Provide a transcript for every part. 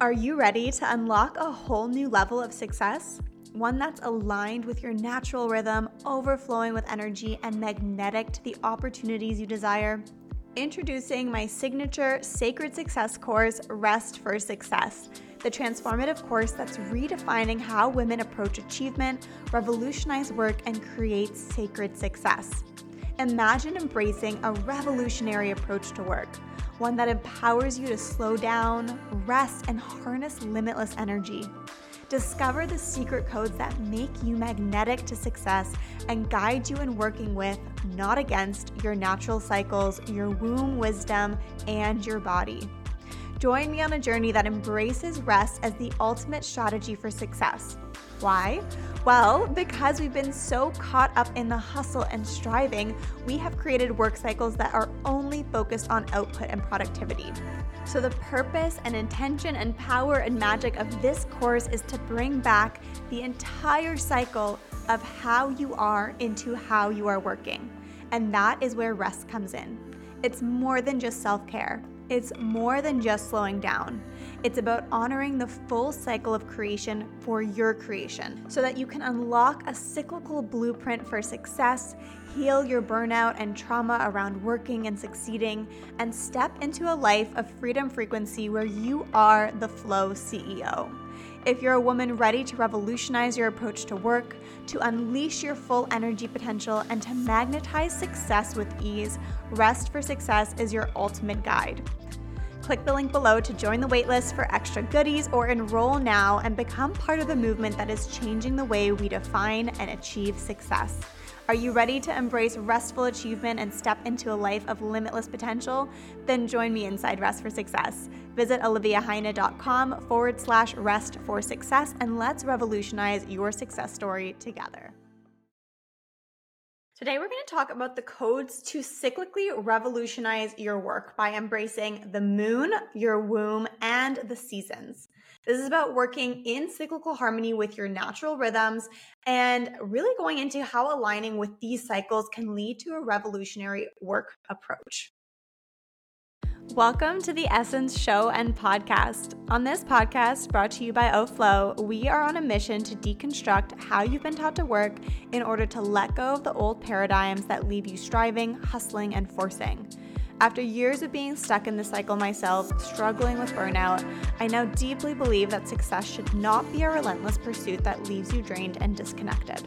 Are you ready to unlock a whole new level of success? One that's aligned with your natural rhythm, overflowing with energy, and magnetic to the opportunities you desire? Introducing my signature Sacred Success course, Rest for Success, the transformative course that's redefining how women approach achievement, revolutionize work, and create sacred success. Imagine embracing a revolutionary approach to work one that empowers you to slow down, rest, and harness limitless energy. Discover the secret codes that make you magnetic to success and guide you in working with, not against, your natural cycles, your womb wisdom, and your body. Join me on a journey that embraces rest as the ultimate strategy for success. Why? Well, because we've been so caught up in the hustle and striving, we have created work cycles that are only focused on output and productivity. So, the purpose and intention and power and magic of this course is to bring back the entire cycle of how you are into how you are working. And that is where rest comes in. It's more than just self care. It's more than just slowing down. It's about honoring the full cycle of creation for your creation so that you can unlock a cyclical blueprint for success, heal your burnout and trauma around working and succeeding, and step into a life of freedom frequency where you are the flow CEO. If you're a woman ready to revolutionize your approach to work, to unleash your full energy potential, and to magnetize success with ease, Rest for Success is your ultimate guide. Click the link below to join the waitlist for extra goodies or enroll now and become part of the movement that is changing the way we define and achieve success. Are you ready to embrace restful achievement and step into a life of limitless potential? Then join me inside Rest for Success. Visit oliviaheine.com forward slash rest for success and let's revolutionize your success story together. Today, we're going to talk about the codes to cyclically revolutionize your work by embracing the moon, your womb, and the seasons. This is about working in cyclical harmony with your natural rhythms and really going into how aligning with these cycles can lead to a revolutionary work approach. Welcome to the Essence Show and Podcast. On this podcast, brought to you by OFlow, we are on a mission to deconstruct how you've been taught to work in order to let go of the old paradigms that leave you striving, hustling, and forcing. After years of being stuck in the cycle myself, struggling with burnout, I now deeply believe that success should not be a relentless pursuit that leaves you drained and disconnected.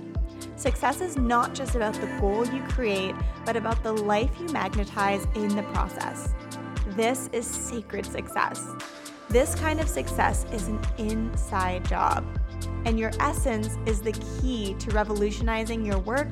Success is not just about the goal you create, but about the life you magnetize in the process. This is sacred success. This kind of success is an inside job. And your essence is the key to revolutionizing your work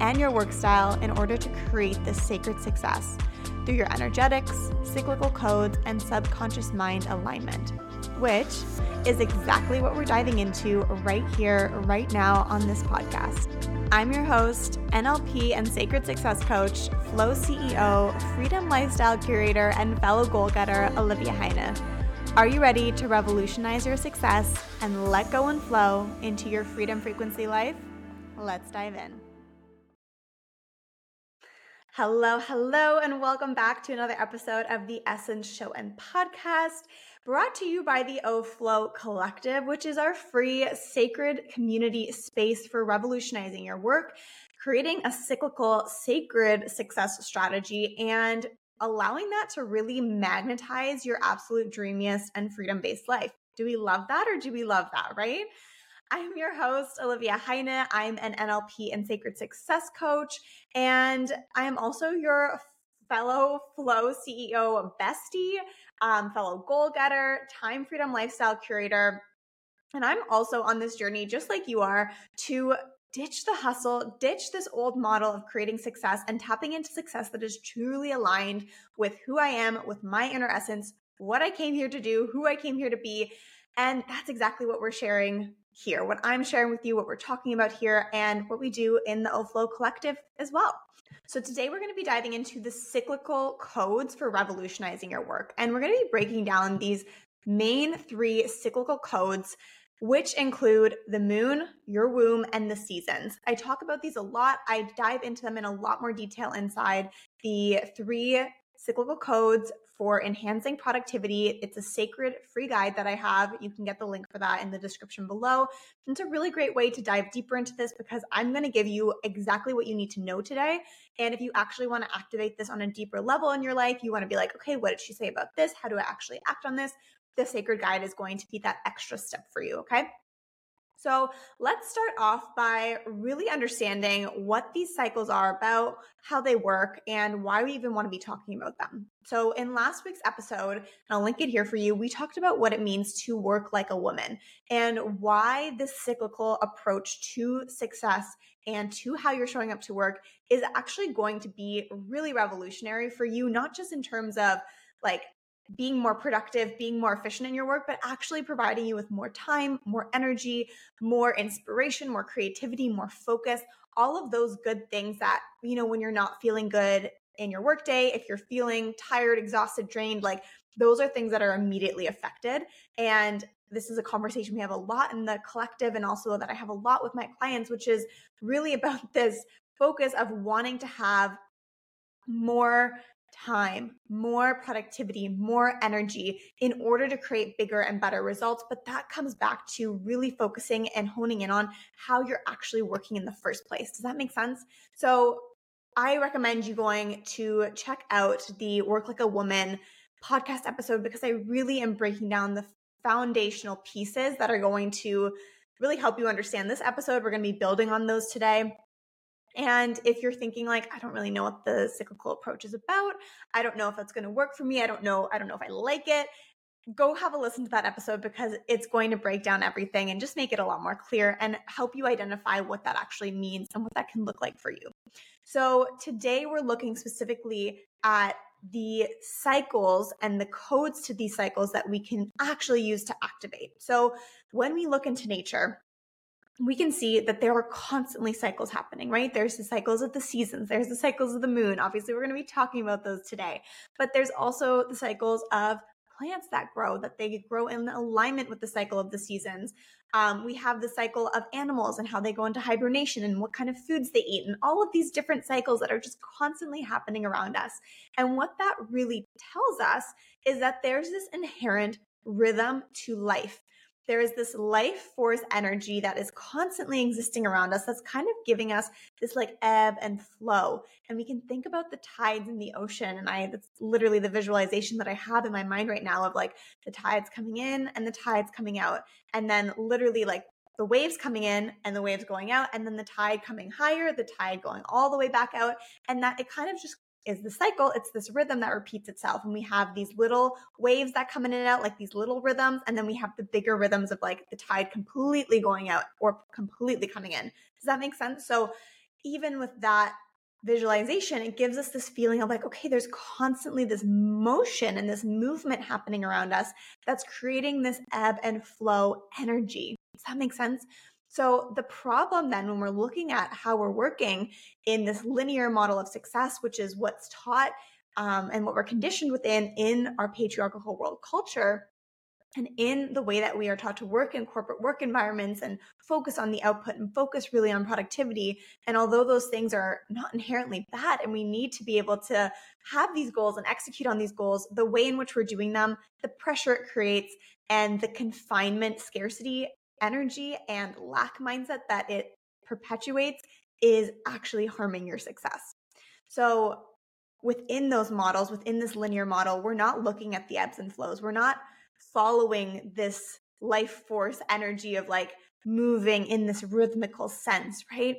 and your work style in order to create this sacred success through your energetics, cyclical codes, and subconscious mind alignment, which is exactly what we're diving into right here, right now on this podcast. I'm your host, NLP and Sacred Success Coach, Flow CEO, Freedom Lifestyle Curator, and fellow goal getter, Olivia Heine. Are you ready to revolutionize your success and let go and flow into your freedom frequency life? Let's dive in. Hello, hello, and welcome back to another episode of the Essence Show and Podcast, brought to you by the OFlow Collective, which is our free sacred community space for revolutionizing your work, creating a cyclical, sacred success strategy, and allowing that to really magnetize your absolute dreamiest and freedom based life. Do we love that or do we love that, right? I'm your host, Olivia Heine. I'm an NLP and sacred success coach, and I am also your fellow Flow CEO bestie, um, fellow goal getter, time freedom lifestyle curator. And I'm also on this journey, just like you are, to ditch the hustle, ditch this old model of creating success and tapping into success that is truly aligned with who I am, with my inner essence, what I came here to do, who I came here to be. And that's exactly what we're sharing here, what I'm sharing with you, what we're talking about here, and what we do in the OFlow Collective as well. So, today we're going to be diving into the cyclical codes for revolutionizing your work. And we're going to be breaking down these main three cyclical codes, which include the moon, your womb, and the seasons. I talk about these a lot. I dive into them in a lot more detail inside the three cyclical codes for enhancing productivity. It's a sacred free guide that I have. You can get the link for that in the description below. It's a really great way to dive deeper into this because I'm going to give you exactly what you need to know today. And if you actually want to activate this on a deeper level in your life, you want to be like, okay, what did she say about this? How do I actually act on this? The sacred guide is going to be that extra step for you, okay? So let's start off by really understanding what these cycles are about, how they work, and why we even want to be talking about them. So, in last week's episode, and I'll link it here for you, we talked about what it means to work like a woman and why this cyclical approach to success and to how you're showing up to work is actually going to be really revolutionary for you, not just in terms of like being more productive, being more efficient in your work, but actually providing you with more time, more energy, more inspiration, more creativity, more focus, all of those good things that, you know, when you're not feeling good in your workday, if you're feeling tired, exhausted, drained, like those are things that are immediately affected. And this is a conversation we have a lot in the collective and also that I have a lot with my clients, which is really about this focus of wanting to have more time, more productivity, more energy in order to create bigger and better results. But that comes back to really focusing and honing in on how you're actually working in the first place. Does that make sense? So, I recommend you going to check out the Work Like a Woman podcast episode because I really am breaking down the foundational pieces that are going to really help you understand this episode. We're going to be building on those today. And if you're thinking like, I don't really know what the cyclical approach is about, I don't know if that's going to work for me, I don't know, I don't know if I like it, go have a listen to that episode because it's going to break down everything and just make it a lot more clear and help you identify what that actually means and what that can look like for you. So, today we're looking specifically at the cycles and the codes to these cycles that we can actually use to activate. So, when we look into nature, we can see that there are constantly cycles happening, right? There's the cycles of the seasons, there's the cycles of the moon. Obviously, we're going to be talking about those today. But there's also the cycles of plants that grow, that they grow in alignment with the cycle of the seasons. Um, we have the cycle of animals and how they go into hibernation and what kind of foods they eat, and all of these different cycles that are just constantly happening around us. And what that really tells us is that there's this inherent rhythm to life there is this life force energy that is constantly existing around us that's kind of giving us this like ebb and flow. And we can think about the tides in the ocean and i that's literally the visualization that i have in my mind right now of like the tides coming in and the tides coming out and then literally like the waves coming in and the waves going out and then the tide coming higher the tide going all the way back out and that it kind of just is the cycle. It's this rhythm that repeats itself. And we have these little waves that come in and out, like these little rhythms. And then we have the bigger rhythms of like the tide completely going out or completely coming in. Does that make sense? So even with that visualization, it gives us this feeling of like, okay, there's constantly this motion and this movement happening around us that's creating this ebb and flow energy. Does that make sense? So, the problem then, when we're looking at how we're working in this linear model of success, which is what's taught um, and what we're conditioned within in our patriarchal world culture, and in the way that we are taught to work in corporate work environments and focus on the output and focus really on productivity. And although those things are not inherently bad and we need to be able to have these goals and execute on these goals, the way in which we're doing them, the pressure it creates, and the confinement scarcity energy and lack mindset that it perpetuates is actually harming your success. So, within those models, within this linear model, we're not looking at the ebbs and flows. We're not following this life force energy of like moving in this rhythmical sense, right?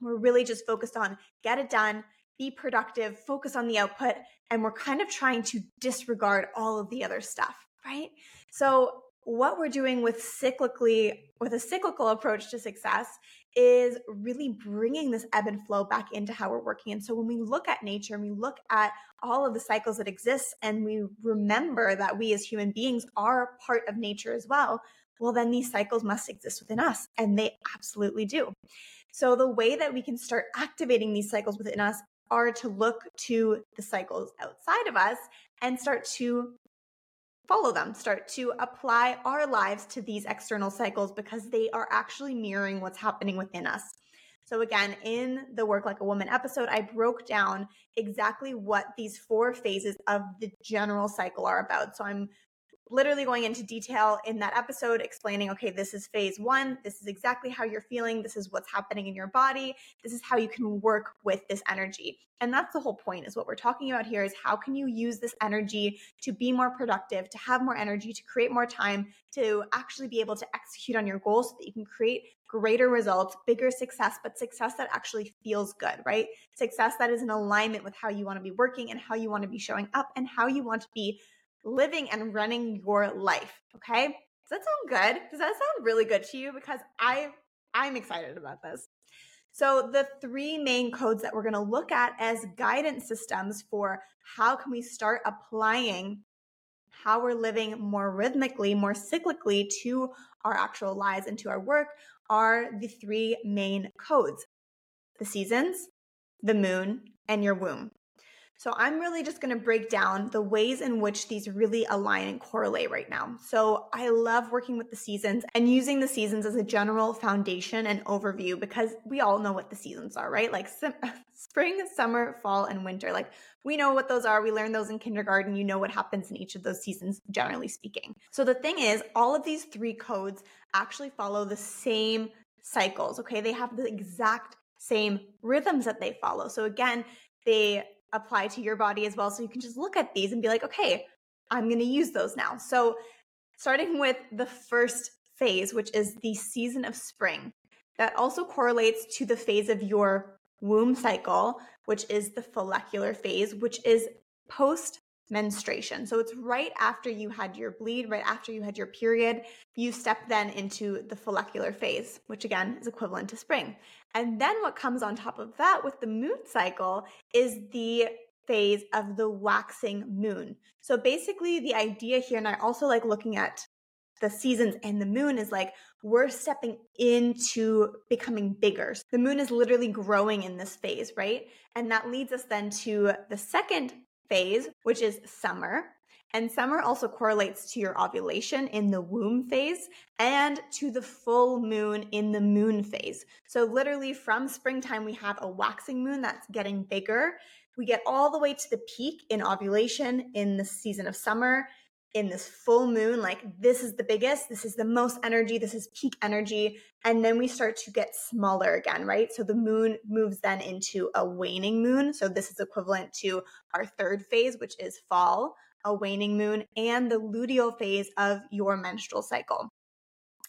We're really just focused on get it done, be productive, focus on the output, and we're kind of trying to disregard all of the other stuff, right? So what we're doing with cyclically with a cyclical approach to success is really bringing this ebb and flow back into how we're working. And so when we look at nature and we look at all of the cycles that exist and we remember that we as human beings are part of nature as well well then these cycles must exist within us and they absolutely do. So the way that we can start activating these cycles within us are to look to the cycles outside of us and start to follow them, start to apply our lives to these external cycles because they are actually mirroring what's happening within us. So, again, in the Work Like a Woman episode, I broke down exactly what these four phases of the general cycle are about. So, I'm literally going into detail in that episode explaining okay this is phase 1 this is exactly how you're feeling this is what's happening in your body this is how you can work with this energy. And that's the whole point is what we're talking about here is how can you use this energy to be more productive to have more energy to create more time to actually be able to execute on your goals so that you can create greater results bigger success but success that actually feels good right? Success that is in alignment with how you want to be working and how you want to be showing up and how you want to be living and running your life. Okay. Does that sound good? Does that sound really good to you? Because I I'm excited about this. So the three main codes that we're going to look at as guidance systems for how can we start applying how we're living more rhythmically, more cyclically to our actual lives and to our work are the three main codes. The seasons, the moon, and your womb. So I'm really just going to break down the ways in which these really align and correlate right now. So I love working with the seasons and using the seasons as a general foundation and overview because we all know what the seasons are, right? Like sim- spring, summer, fall, and winter. Like we know what those are. We learn those in kindergarten. You know what happens in each of those seasons, generally speaking. So the thing is, all of these three codes actually follow the same cycles, okay? They have the exact same rhythms that they follow. So again, they apply to your body as well. So you can just look at these and be like, okay, I'm going to use those now. So, starting with the first phase, which is the season of spring, that also correlates to the phase of your womb cycle, which is the follicular phase, which is post menstruation. So it's right after you had your bleed, right after you had your period, you step then into the follicular phase, which again is equivalent to spring. And then what comes on top of that with the moon cycle is the phase of the waxing moon. So basically, the idea here, and I also like looking at the seasons and the moon is like we're stepping into becoming bigger. The moon is literally growing in this phase, right? And that leads us then to the second phase, which is summer. And summer also correlates to your ovulation in the womb phase and to the full moon in the moon phase. So, literally, from springtime, we have a waxing moon that's getting bigger. We get all the way to the peak in ovulation in the season of summer in this full moon like this is the biggest this is the most energy this is peak energy. And then we start to get smaller again right? So the moon moves then into a waning moon. So this is equivalent to our third phase which is fall a waning moon and the luteal phase of your menstrual cycle.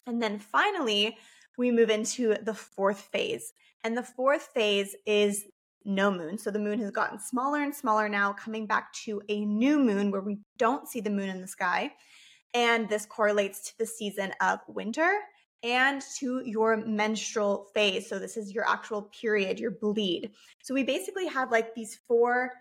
And then finally we move into the fourth phase. And the fourth phase is no moon. So the moon has gotten smaller and smaller now, coming back to a new moon where we don't see the moon in the sky. And this correlates to the season of winter and to your menstrual phase. So this is your actual period, your bleed. So we basically have like these four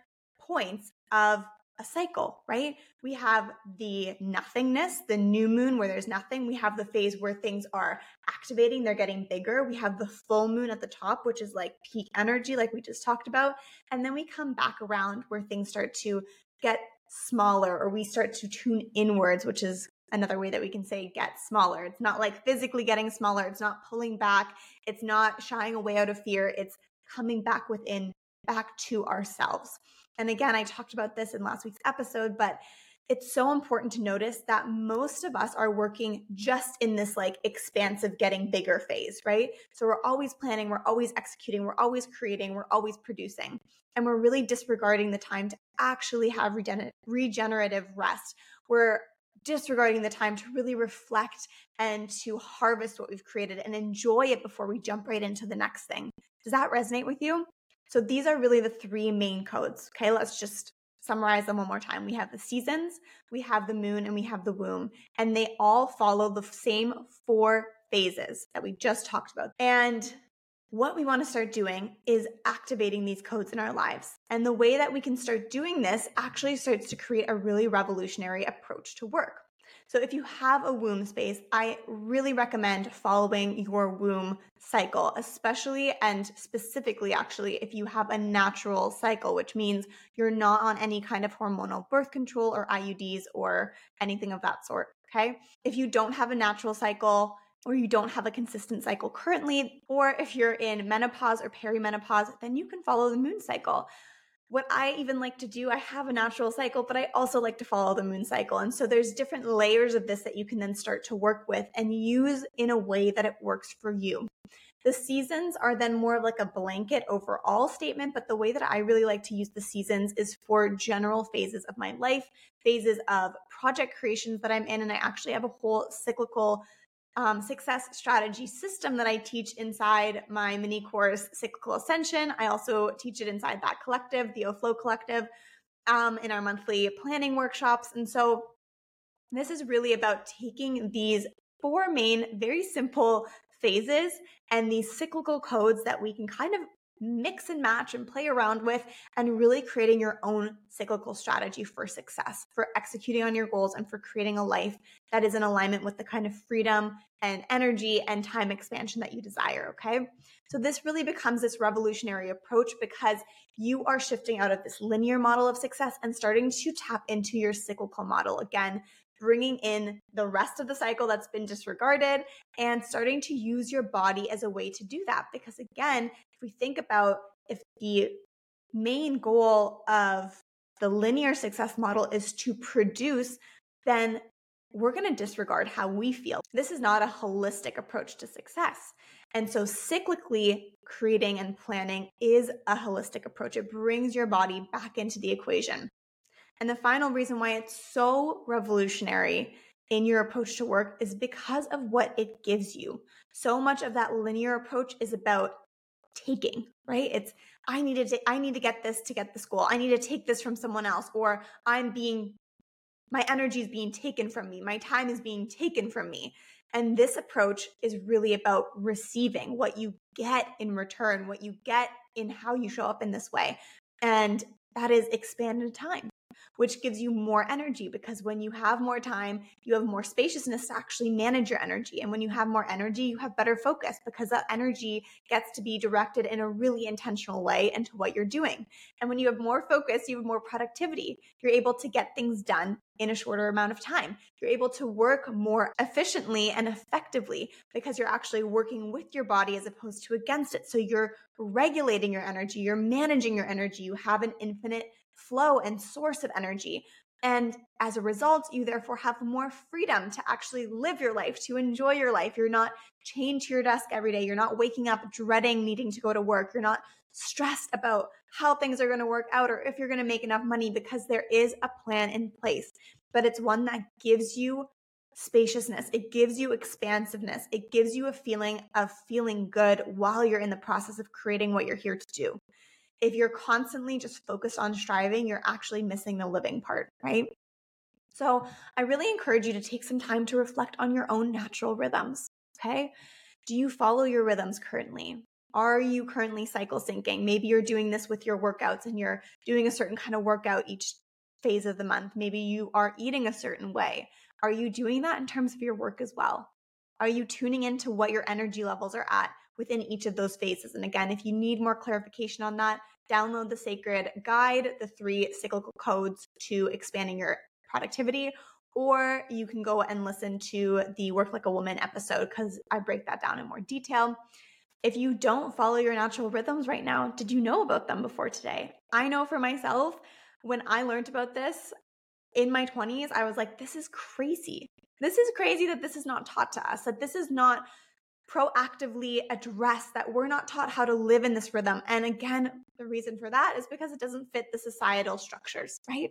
points of a cycle, right? We have the nothingness, the new moon where there's nothing. We have the phase where things are activating, they're getting bigger. We have the full moon at the top, which is like peak energy, like we just talked about. And then we come back around where things start to get smaller or we start to tune inwards, which is another way that we can say get smaller. It's not like physically getting smaller, it's not pulling back, it's not shying away out of fear, it's coming back within, back to ourselves. And again, I talked about this in last week's episode, but it's so important to notice that most of us are working just in this like expansive getting bigger phase, right? So we're always planning, we're always executing, we're always creating, we're always producing. And we're really disregarding the time to actually have regen- regenerative rest. We're disregarding the time to really reflect and to harvest what we've created and enjoy it before we jump right into the next thing. Does that resonate with you? So these are really the three main codes. Okay, let's just summarize them one more time. We have the seasons, we have the moon, and we have the womb. And they all follow the same four phases that we just talked about. And what we want to start doing is activating these codes in our lives. And the way that we can start doing this actually starts to create a really revolutionary approach to work. So if you have a womb space, I really recommend following your womb cycle, especially and specifically, actually, if you have a natural cycle, which means you're not on any kind of hormonal birth control or IUDs or anything of that sort. Okay. If you don't have a natural cycle, or you don't have a consistent cycle currently, or if you're in menopause or perimenopause, then you can follow the moon cycle. What I even like to do, I have a natural cycle, but I also like to follow the moon cycle. And so there's different layers of this that you can then start to work with and use in a way that it works for you. The seasons are then more of like a blanket overall statement, but the way that I really like to use the seasons is for general phases of my life, phases of project creations that I'm in. And I actually have a whole cyclical um, success strategy system that I teach inside my mini course, Cyclical Ascension. I also teach it inside that collective, the OFlow Collective, um, in our monthly planning workshops. And so this is really about taking these four main, very simple phases and these cyclical codes that we can kind of mix and match and play around with and really creating your own cyclical strategy for success, for executing on your goals and for creating a life that is in alignment with the kind of freedom and energy and time expansion that you desire. Okay. So this really becomes this revolutionary approach because you are shifting out of this linear model of success and starting to tap into your cyclical model again. Bringing in the rest of the cycle that's been disregarded and starting to use your body as a way to do that. Because again, if we think about if the main goal of the linear success model is to produce, then we're going to disregard how we feel. This is not a holistic approach to success. And so, cyclically creating and planning is a holistic approach. It brings your body back into the equation. And the final reason why it's so revolutionary in your approach to work is because of what it gives you. So much of that linear approach is about taking, right? It's I need to I need to get this to get the school. I need to take this from someone else or I'm being my energy is being taken from me. My time is being taken from me. And this approach is really about receiving what you get in return, what you get in how you show up in this way. And that is expanded time which gives you more energy because when you have more time, you have more spaciousness to actually manage your energy. And when you have more energy, you have better focus because that energy gets to be directed in a really intentional way into what you're doing. And when you have more focus, you have more productivity. You're able to get things done in a shorter amount of time. You're able to work more efficiently and effectively because you're actually working with your body as opposed to against it. So you're regulating your energy, you're managing your energy, you have an infinite flow and source of energy. And as a result, you therefore have more freedom to actually live your life, to enjoy your life. You're not chained to your desk every day. You're not waking up dreading needing to go to work. You're not stressed about how things are going to work out or if you're going to make enough money because there is a plan in place. But it's one that gives you spaciousness, it gives you expansiveness, it gives you a feeling of feeling good while you're in the process of creating what you're here to do if you're constantly just focused on striving, you're actually missing the living part, right? So I really encourage you to take some time to reflect on your own natural rhythms. Okay. Do you follow your rhythms currently? Are you currently cycle syncing? Maybe you're doing this with your workouts and you're doing a certain kind of workout each phase of the month. Maybe you are eating a certain way. Are you doing that in terms of your work as well? Are you tuning into what your energy levels are at? Within each of those phases. And again, if you need more clarification on that, download the Sacred Guide, the three cyclical codes to expanding your productivity, or you can go and listen to the Work Like a Woman episode because I break that down in more detail. If you don't follow your natural rhythms right now, did you know about them before today? I know for myself, when I learned about this in my 20s, I was like, this is crazy. This is crazy that this is not taught to us, that this is not proactively address that we're not taught how to live in this rhythm. And again, the reason for that is because it doesn't fit the societal structures, right?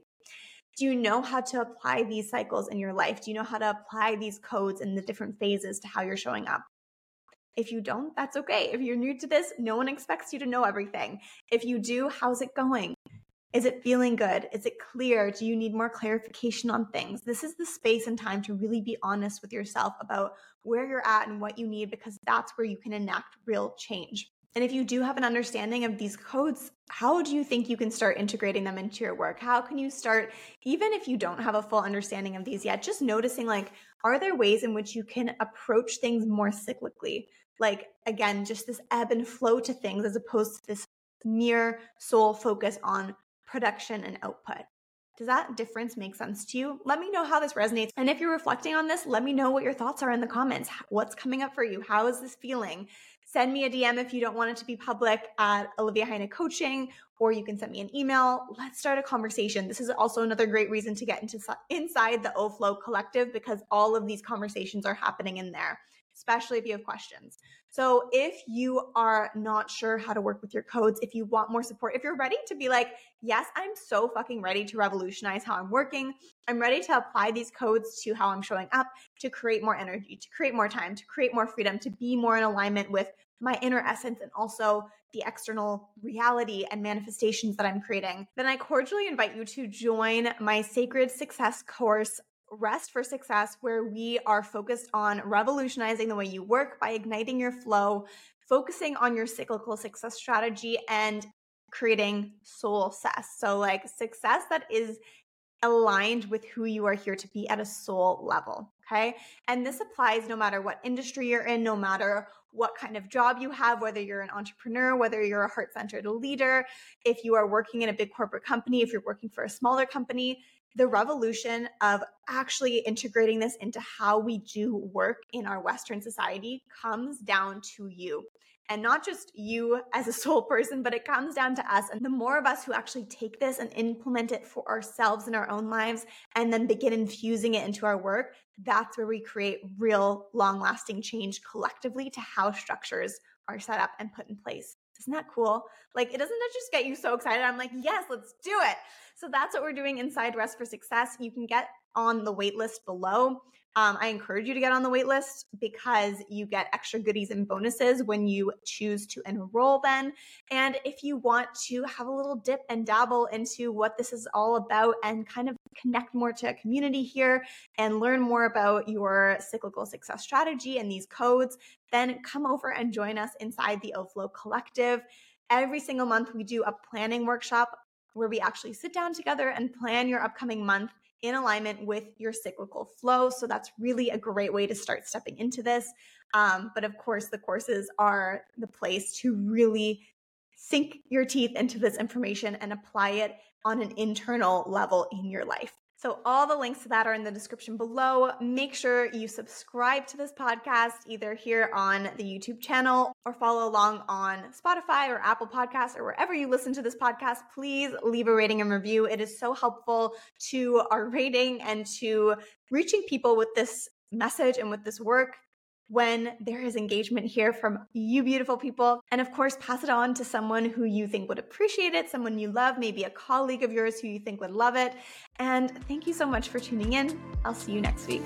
Do you know how to apply these cycles in your life? Do you know how to apply these codes in the different phases to how you're showing up? If you don't, that's okay. If you're new to this, no one expects you to know everything. If you do, how's it going? Is it feeling good? Is it clear? Do you need more clarification on things? This is the space and time to really be honest with yourself about where you're at and what you need because that's where you can enact real change. And if you do have an understanding of these codes, how do you think you can start integrating them into your work? How can you start, even if you don't have a full understanding of these yet, just noticing like, are there ways in which you can approach things more cyclically? Like, again, just this ebb and flow to things as opposed to this mere sole focus on production and output. Does that difference make sense to you? Let me know how this resonates. And if you're reflecting on this, let me know what your thoughts are in the comments. What's coming up for you? How is this feeling? Send me a DM if you don't want it to be public at Olivia Heine Coaching, or you can send me an email. Let's start a conversation. This is also another great reason to get into inside the OFlow collective because all of these conversations are happening in there especially if you have questions. So, if you are not sure how to work with your codes, if you want more support, if you're ready to be like, yes, I'm so fucking ready to revolutionize how I'm working, I'm ready to apply these codes to how I'm showing up, to create more energy, to create more time, to create more freedom, to be more in alignment with my inner essence and also the external reality and manifestations that I'm creating, then I cordially invite you to join my Sacred Success course Rest for Success, where we are focused on revolutionizing the way you work by igniting your flow, focusing on your cyclical success strategy, and creating soul success. So, like success that is aligned with who you are here to be at a soul level. Okay. And this applies no matter what industry you're in, no matter what kind of job you have, whether you're an entrepreneur, whether you're a heart centered leader, if you are working in a big corporate company, if you're working for a smaller company the revolution of actually integrating this into how we do work in our Western society comes down to you. And not just you as a soul person, but it comes down to us. And the more of us who actually take this and implement it for ourselves in our own lives and then begin infusing it into our work, that's where we create real long lasting change collectively to how structures are set up and put in place. Isn't that cool? Like, it doesn't just get you so excited. I'm like, yes, let's do it. So that's what we're doing inside Rest for Success. You can get on the waitlist below. Um, I encourage you to get on the waitlist because you get extra goodies and bonuses when you choose to enroll then. And if you want to have a little dip and dabble into what this is all about and kind of connect more to a community here and learn more about your cyclical success strategy and these codes, then come over and join us inside the OFlow Collective. Every single month, we do a planning workshop where we actually sit down together and plan your upcoming month in alignment with your cyclical flow. So that's really a great way to start stepping into this. Um, but of course, the courses are the place to really sink your teeth into this information and apply it on an internal level in your life. So, all the links to that are in the description below. Make sure you subscribe to this podcast either here on the YouTube channel or follow along on Spotify or Apple Podcasts or wherever you listen to this podcast. Please leave a rating and review. It is so helpful to our rating and to reaching people with this message and with this work when there is engagement here from you beautiful people. And of course, pass it on to someone who you think would appreciate it, someone you love, maybe a colleague of yours who you think would love it. And thank you so much for tuning in. I'll see you next week.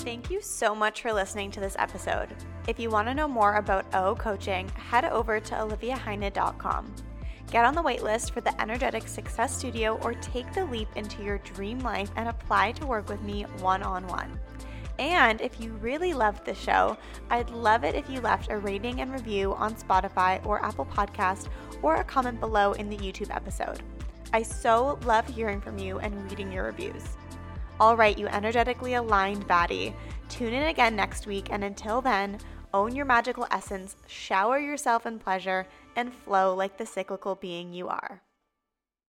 Thank you so much for listening to this episode. If you want to know more about O coaching, head over to oliviaheine.com. Get on the waitlist for the Energetic Success Studio or take the leap into your dream life and apply to work with me one on one. And if you really loved the show, I'd love it if you left a rating and review on Spotify or Apple Podcast or a comment below in the YouTube episode. I so love hearing from you and reading your reviews. All right, you energetically aligned baddie. Tune in again next week, and until then, own your magical essence, shower yourself in pleasure, and flow like the cyclical being you are.